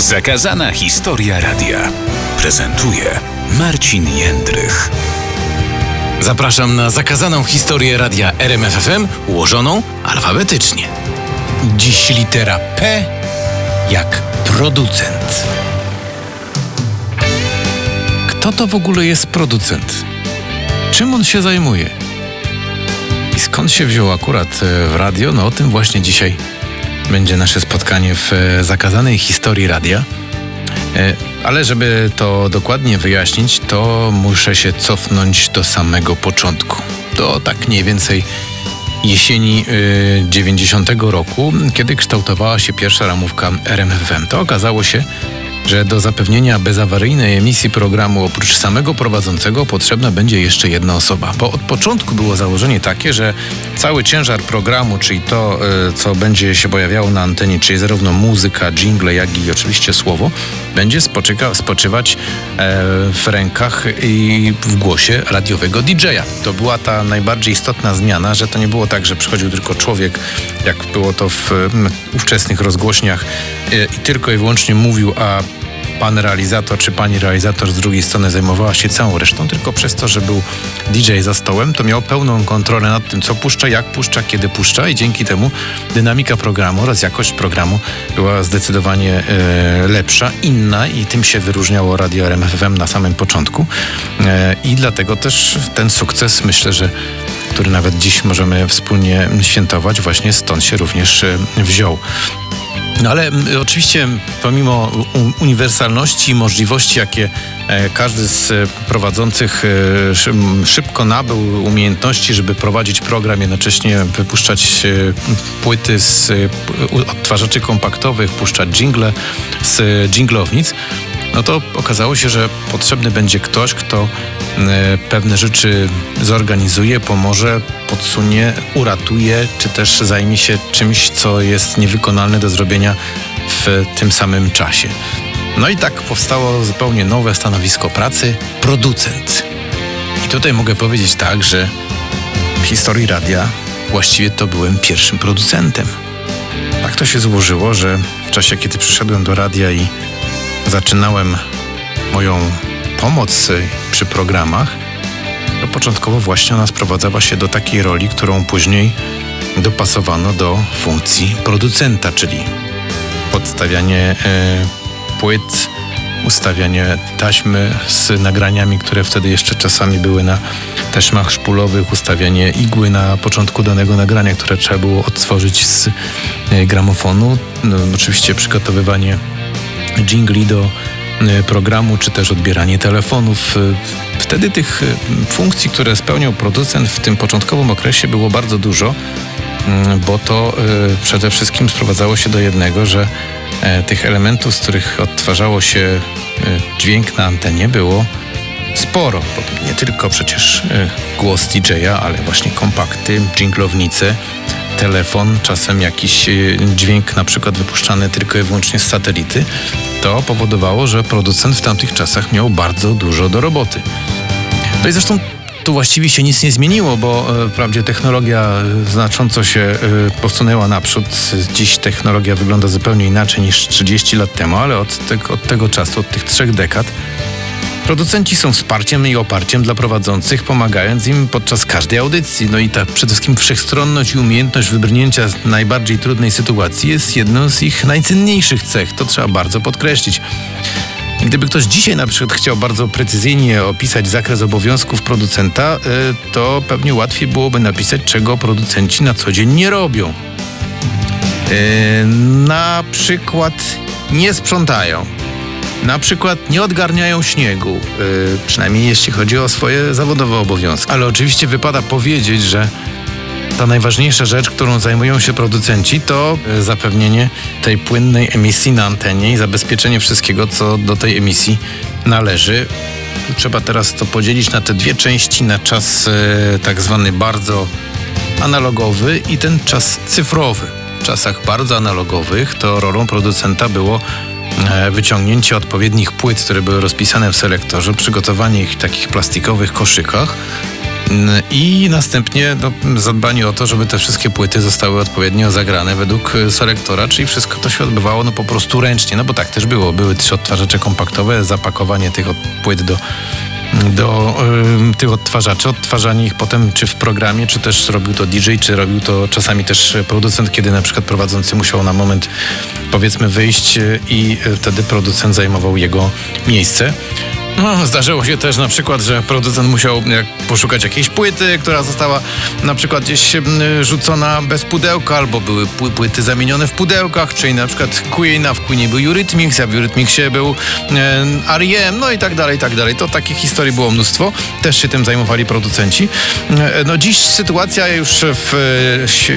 Zakazana historia radia prezentuje Marcin Jędrych. Zapraszam na zakazaną historię radia RMFFM ułożoną alfabetycznie. Dziś litera P jak producent. Kto to w ogóle jest producent? Czym on się zajmuje? I skąd się wziął akurat e, w radio? No o tym właśnie dzisiaj będzie nasze spotkanie w e, zakazanej historii radia. E, ale żeby to dokładnie wyjaśnić, to muszę się cofnąć do samego początku. Do tak mniej więcej jesieni 90 roku, kiedy kształtowała się pierwsza ramówka RMFM. To okazało się, że do zapewnienia bezawaryjnej emisji programu oprócz samego prowadzącego potrzebna będzie jeszcze jedna osoba. Bo od początku było założenie takie, że cały ciężar programu, czyli to, e, co będzie się pojawiało na antenie, czyli zarówno muzyka, jingle, jak i oczywiście słowo, będzie spoczyka, spoczywać e, w rękach i w głosie radiowego DJ-a. To była ta najbardziej istotna zmiana, że to nie było tak, że przychodził tylko człowiek, jak było to w ówczesnych rozgłośniach e, i tylko i wyłącznie mówił, a pan realizator czy pani realizator z drugiej strony zajmowała się całą resztą, tylko przez to, że był DJ za stołem, to miał pełną kontrolę nad tym, co puszcza, jak puszcza, kiedy puszcza i dzięki temu dynamika programu oraz jakość programu była zdecydowanie e, lepsza, inna i tym się wyróżniało radio RMFFM na samym początku. E, i dlatego też ten sukces myślę, że który nawet dziś możemy wspólnie świętować, właśnie stąd się również e, wziął. No ale oczywiście pomimo uniwersalności i możliwości, jakie e, każdy z e, prowadzących szybko nabył umiejętności, żeby prowadzić program, jednocześnie wypuszczać płyty z odtwarzaczy kompaktowych, puszczać jingle z jinglownic, no to okazało się, że potrzebny będzie ktoś, kto e, pewne rzeczy zorganizuje, pomoże, podsunie, uratuje, czy też zajmie się czymś, co jest niewykonalne do zrobienia w tym samym czasie. No i tak powstało zupełnie nowe stanowisko pracy producent. I tutaj mogę powiedzieć tak, że w historii radia właściwie to byłem pierwszym producentem. Tak to się złożyło, że w czasie, kiedy przyszedłem do radia i zaczynałem moją pomoc przy programach, to początkowo właśnie ona sprowadzała się do takiej roli, którą później dopasowano do funkcji producenta, czyli podstawianie e, płyt, ustawianie taśmy z nagraniami, które wtedy jeszcze czasami były na taśmach szpulowych, ustawianie igły na początku danego nagrania, które trzeba było odtworzyć z e, gramofonu. No, oczywiście przygotowywanie jingli do e, programu, czy też odbieranie telefonów. E, wtedy tych e, funkcji, które spełniał producent w tym początkowym okresie było bardzo dużo, mm, bo to przede wszystkim sprowadzało się do jednego, że tych elementów, z których odtwarzało się dźwięk na antenie było sporo. Bo nie tylko przecież głos DJ-a, ale właśnie kompakty, dżinglownice, telefon, czasem jakiś y, dźwięk na przykład wypuszczany tylko i wyłącznie z satelity, to powodowało, że producent w tamtych czasach miał bardzo dużo do roboty. No i zresztą tu właściwie się nic nie zmieniło, bo e, wprawdzie technologia znacząco się e, posunęła naprzód. Dziś technologia wygląda zupełnie inaczej niż 30 lat temu, ale od, te, od tego czasu, od tych trzech dekad, Producenci są wsparciem i oparciem dla prowadzących, pomagając im podczas każdej audycji. No i ta przede wszystkim wszechstronność i umiejętność wybrnięcia z najbardziej trudnej sytuacji jest jedną z ich najcenniejszych cech. To trzeba bardzo podkreślić. Gdyby ktoś dzisiaj na przykład chciał bardzo precyzyjnie opisać zakres obowiązków producenta, e, to pewnie łatwiej byłoby napisać, czego producenci na co dzień nie robią. E, na przykład nie sprzątają na przykład nie odgarniają śniegu, yy, przynajmniej jeśli chodzi o swoje zawodowe obowiązki. Ale oczywiście wypada powiedzieć, że ta najważniejsza rzecz, którą zajmują się producenci, to y, zapewnienie tej płynnej emisji na antenie i zabezpieczenie wszystkiego, co do tej emisji należy. Trzeba teraz to podzielić na te dwie części, na czas yy, tak zwany bardzo analogowy i ten czas cyfrowy. W czasach bardzo analogowych to rolą producenta było wyciągnięcie odpowiednich płyt, które były rozpisane w selektorze, przygotowanie ich w takich plastikowych koszykach, I następnie no, zadbanie o to, żeby te wszystkie płyty zostały odpowiednio zagrane według selektora, czyli wszystko to się odbywało no po prostu ręcznie, no bo tak też było. Były trzy odtwarzacze kompaktowe, zapakowanie tych płyt do do y, tych odtwarzaczy, odtwarzanie ich potem czy w programie, czy też robił to DJ, czy robił to czasami też producent, kiedy na przykład prowadzący musiał na moment powiedzmy wyjść i wtedy producent zajmował jego miejsce. No, zdarzyło się też na przykład, że producent musiał poszukać jakiejś płyty, która została na przykład gdzieś rzucona bez pudełka, albo były płyty zamienione w pudełkach, czyli na przykład Queen, a w Queenie był Eurythmics, a w Eurythmicsie był e, R.E.M., no i tak dalej, i tak dalej. To takich historii było mnóstwo. Też się tym zajmowali producenci. E, no dziś sytuacja już w,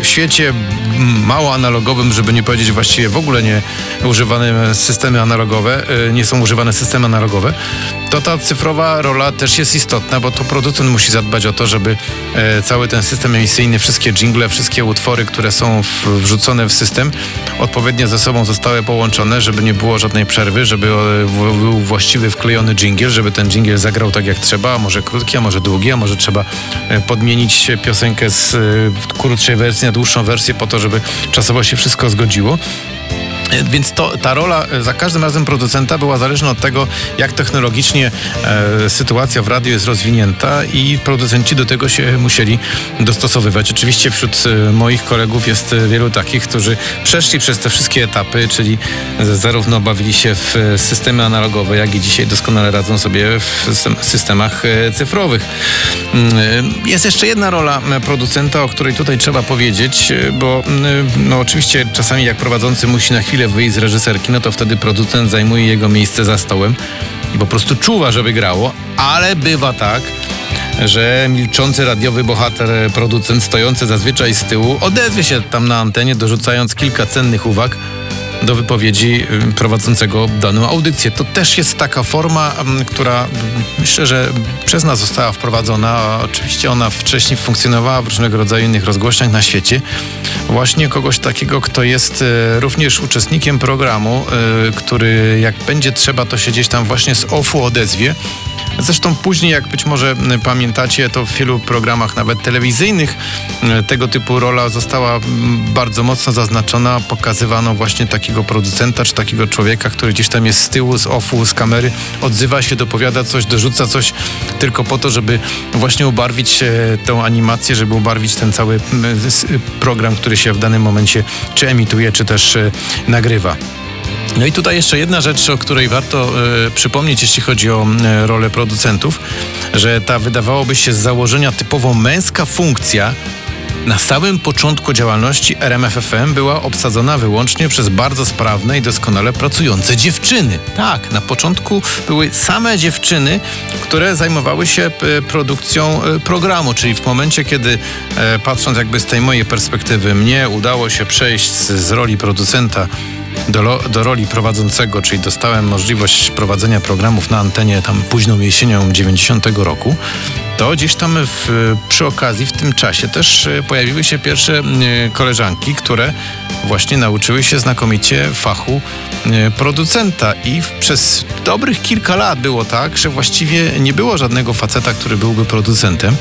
w świecie mało analogowym, żeby nie powiedzieć właściwie w ogóle nie używane systemy analogowe, e, nie są używane systemy analogowe, to ta cyfrowa rola też jest istotna, bo to producent musi zadbać o to, żeby e, cały ten system emisyjny, wszystkie jingle, wszystkie utwory, które są wrzucone w system, odpowiednio ze sobą zostały połączone, żeby nie było żadnej przerwy, żeby e, był właściwy wklejony jingle, żeby ten jingle zagrał tak jak trzeba, a może krótki, a może długi, a może trzeba e, podmienić piosenkę z krótszej wersji na dłuższą wersję po to, żeby czasowo się wszystko zgodziło. Więc to, ta rola e, za każdym razem producenta była zależna od tego, jak technologicznie e, sytuacja w radiu jest rozwinięta i producenci do tego się musieli dostosowywać. Oczywiście wśród e, moich kolegów jest e, wielu takich, którzy przeszli przez te wszystkie etapy, czyli zarówno bawili się w systemy analogowe, jak i dzisiaj doskonale radzą sobie w systemach cyfrowych. Mm, jest jeszcze jedna rola producenta, o której tutaj trzeba powiedzieć, bo mm, no, oczywiście czasami jak prowadzący musi na chwilę chwilę wyjść z reżyserki, no to wtedy producent zajmuje jego miejsce za stołem i po prostu czuwa, żeby grało, ale bywa tak, że milczący radiowy bohater, producent stojący zazwyczaj z tyłu odezwie się tam na antenie, dorzucając kilka cennych uwag do wypowiedzi y, prowadzącego daną audycję. To też jest taka forma, która myślę, że przez nas została wprowadzona. Oczywiście ona wcześniej funkcjonowała w różnego rodzaju innych rozgłośniach na świecie. Właśnie kogoś takiego, kto jest y, również uczestnikiem programu, y, który jak będzie trzeba, to się gdzieś tam właśnie z OFU odezwie. Zresztą później, jak być może pamiętacie, to w wielu programach, nawet telewizyjnych, tego typu rola została bardzo mocno zaznaczona. Pokazywano właśnie takiego producenta, czy takiego człowieka, który gdzieś tam jest z tyłu, z offu, z kamery, odzywa się, dopowiada coś, dorzuca coś tylko po to, żeby właśnie ubarwić tą animację, żeby ubarwić ten cały program, który się w danym momencie czy emituje, czy też e, nagrywa. No i tutaj jeszcze jedna rzecz, o której warto e, przypomnieć, jeśli chodzi o e, rolę producentów, że ta wydawałoby się z założenia typowo męska funkcja na samym początku działalności RMFFM była obsadzona wyłącznie przez bardzo sprawne i doskonale pracujące dziewczyny. Tak, na początku były same dziewczyny, które zajmowały się e, produkcją e, programu, czyli w momencie, kiedy e, patrząc jakby z tej mojej perspektywy, mnie udało się przejść z, z roli producenta do, do, roli prowadzącego, czyli dostałem możliwość prowadzenia programów na antenie tam późną jesienią 90 roku, to gdzieś tam w, przy okazji w tym czasie też e, pojawiły się pierwsze e, koleżanki, które właśnie nauczyły się znakomicie fachu e, producenta. I przez dobrych kilka lat było tak, że właściwie nie było żadnego faceta, który byłby producentem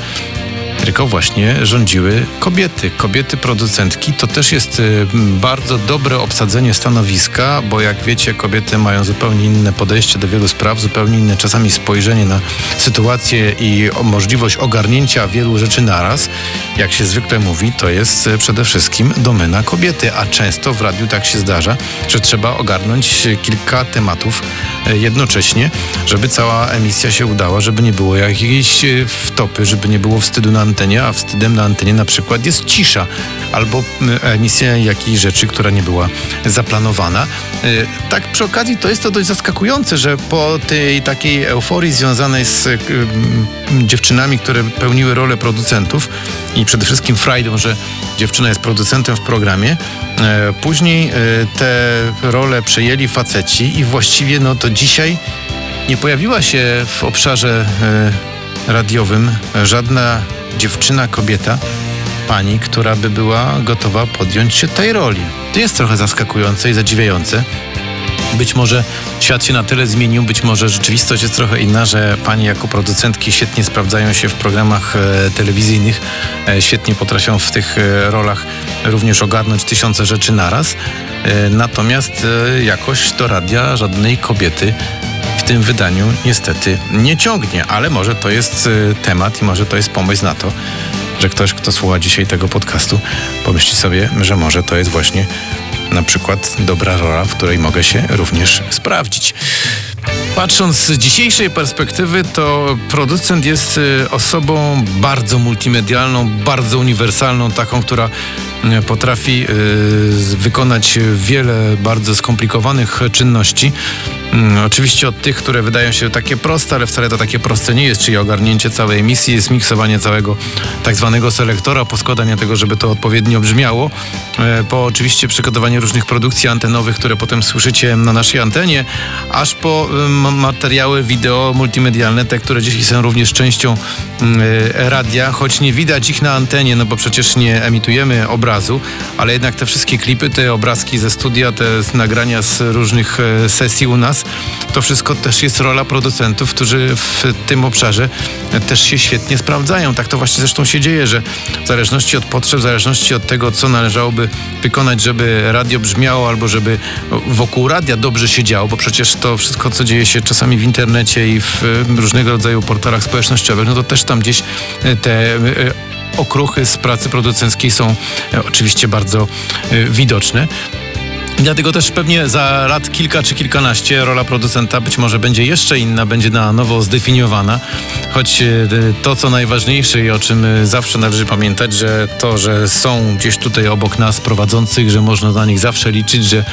tylko właśnie rządziły kobiety. Kobiety producentki to też jest y, bardzo dobre obsadzenie stanowiska, bo jak wiecie, kobiety mają zupełnie inne podejście do wielu spraw, zupełnie inne czasami spojrzenie na sytuację i możliwość ogarnięcia wielu rzeczy naraz. Jak się zwykle mówi, to jest y, przede wszystkim domena kobiety, a często w radiu tak się zdarza, że trzeba ogarnąć kilka tematów y, jednocześnie, żeby cała emisja się udała, żeby nie było jakiejś wtopy, żeby nie było wstydu na antenie, a wstydem na antenie na przykład jest cisza albo emisja jakiejś rzeczy, która nie była zaplanowana. Y, tak przy okazji to jest to dość zaskakujące, że po tej takiej euforii związanej z y, dziewczynami, które pełniły rolę producentów i przede wszystkim frajdą, że dziewczyna jest producentem w programie, później te role przejęli faceci i właściwie no to dzisiaj nie pojawiła się w obszarze radiowym żadna dziewczyna, kobieta, pani, która by była gotowa podjąć się tej roli. To jest trochę zaskakujące i zadziwiające. Być może świat się na tyle zmienił, być może rzeczywistość jest trochę inna, że pani jako producentki świetnie sprawdzają się w programach e, telewizyjnych, e, świetnie potrafią w tych e, rolach również ogarnąć tysiące rzeczy naraz. E, natomiast e, jakoś do radia żadnej kobiety w tym wydaniu niestety nie ciągnie, ale może to jest e, temat i może to jest pomysł na to, że ktoś, kto słucha dzisiaj tego podcastu, pomyśli sobie, że może to jest właśnie na przykład dobra rola, w której mogę się również sprawdzić. Patrząc z dzisiejszej perspektywy, to producent jest y, osobą bardzo multimedialną, bardzo uniwersalną, taką, która y, potrafi y, wykonać wiele bardzo skomplikowanych czynności. Mm, Oczywiście od tych, które wydają się takie proste, ale wcale to takie proste nie jest, czyli ogarnięcie całej emisji, zmiksowanie całego tak zwanego selektora, poskładanie tego, żeby to odpowiednio brzmiało, po oczywiście przygotowanie różnych produkcji antenowych, które potem słyszycie na naszej antenie, aż po materiały wideo multimedialne, te, które dzisiaj są również częścią e, radia, choć nie widać ich na antenie, no bo przecież nie emitujemy obrazu, ale jednak te wszystkie klipy, te obrazki ze studia, te nagrania z różnych e, sesji u nas, to wszystko też jest rola producentów, którzy w tym obszarze też się świetnie sprawdzają. Tak to właśnie zresztą się dzieje, że w zależności od potrzeb, w zależności od tego, co należałoby wykonać, żeby radio brzmiało albo żeby wokół radia dobrze się działo, bo przecież to wszystko, co dzieje się czasami w internecie i w różnego rodzaju portalach społecznościowych, no to też tam gdzieś e, te e, okruchy z pracy producenckiej są e, oczywiście bardzo widoczne. Dlatego też pewnie za lat kilka czy kilkanaście rola producenta być może będzie jeszcze inna, będzie na nowo zdefiniowana. Choć e, to, co najważniejsze i o czym e, zawsze należy pamiętać, że to, że są gdzieś tutaj obok nas prowadzących, że można na nich zawsze liczyć, że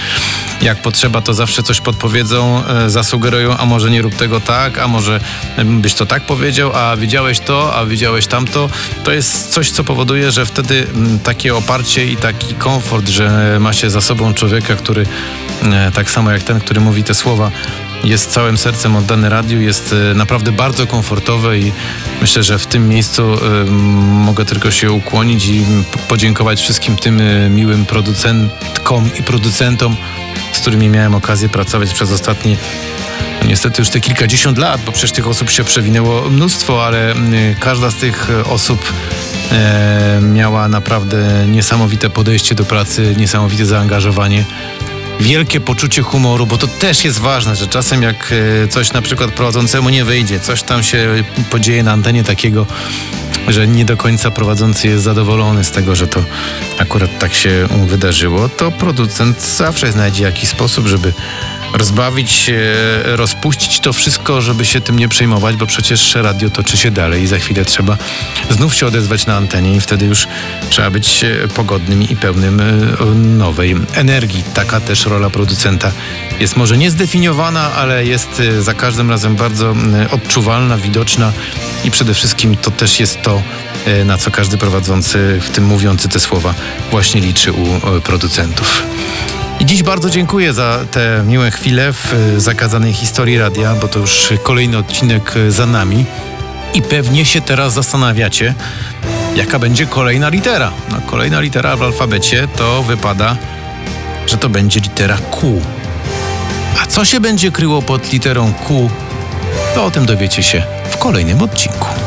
jak potrzeba, to zawsze coś podpowiedzą, e, zasugerują, a może nie rób tego tak, a może byś to tak powiedział, a widziałeś to, a widziałeś tamto. To jest coś, co powoduje, że wtedy takie oparcie i taki komfort, że ma się za sobą człowieka, który e, tak samo jak ten, który mówi te słowa, jest całym sercem oddany radiu, jest e, naprawdę bardzo komfortowe i myślę, że w tym miejscu e, mogę tylko się ukłonić i podziękować wszystkim tym miłym producentkom i producentom, z którymi miałem okazję pracować przez ostatnie no niestety już te kilkadziesiąt lat, bo przecież tych osób się przewinęło mnóstwo, ale każda z tych osób e, miała naprawdę niesamowite podejście do pracy, niesamowite zaangażowanie. Wielkie poczucie humoru, bo to też jest ważne, że czasem jak e, coś na przykład prowadzącemu nie wyjdzie, coś tam się podzieje na antenie takiego, że nie do końca prowadzący jest zadowolony z tego, że to akurat tak się wydarzyło, to producent zawsze znajdzie jakiś sposób, żeby rozbawić, e, rozpuścić to wszystko, żeby się tym nie przejmować, bo przecież radio toczy się dalej i za chwilę trzeba znów się odezwać na antenie i wtedy już trzeba być e, pogodnym i pełnym e, nowej energii. Taka też rola producenta jest może niezdefiniowana, ale jest za każdym razem bardzo odczuwalna, widoczna i przede wszystkim to też jest to, na co każdy prowadzący, w tym mówiący te słowa, właśnie liczy u producentów. I dziś bardzo dziękuję za te miłe chwile w e, zakazanej historii radia, bo to już kolejny odcinek e, za nami. I pewnie się teraz zastanawiacie, jaka będzie kolejna litera. No, kolejna litera w alfabecie to wypada, że to będzie litera Q. A co się będzie kryło pod literą Q, to o tym dowiecie się w kolejnym odcinku.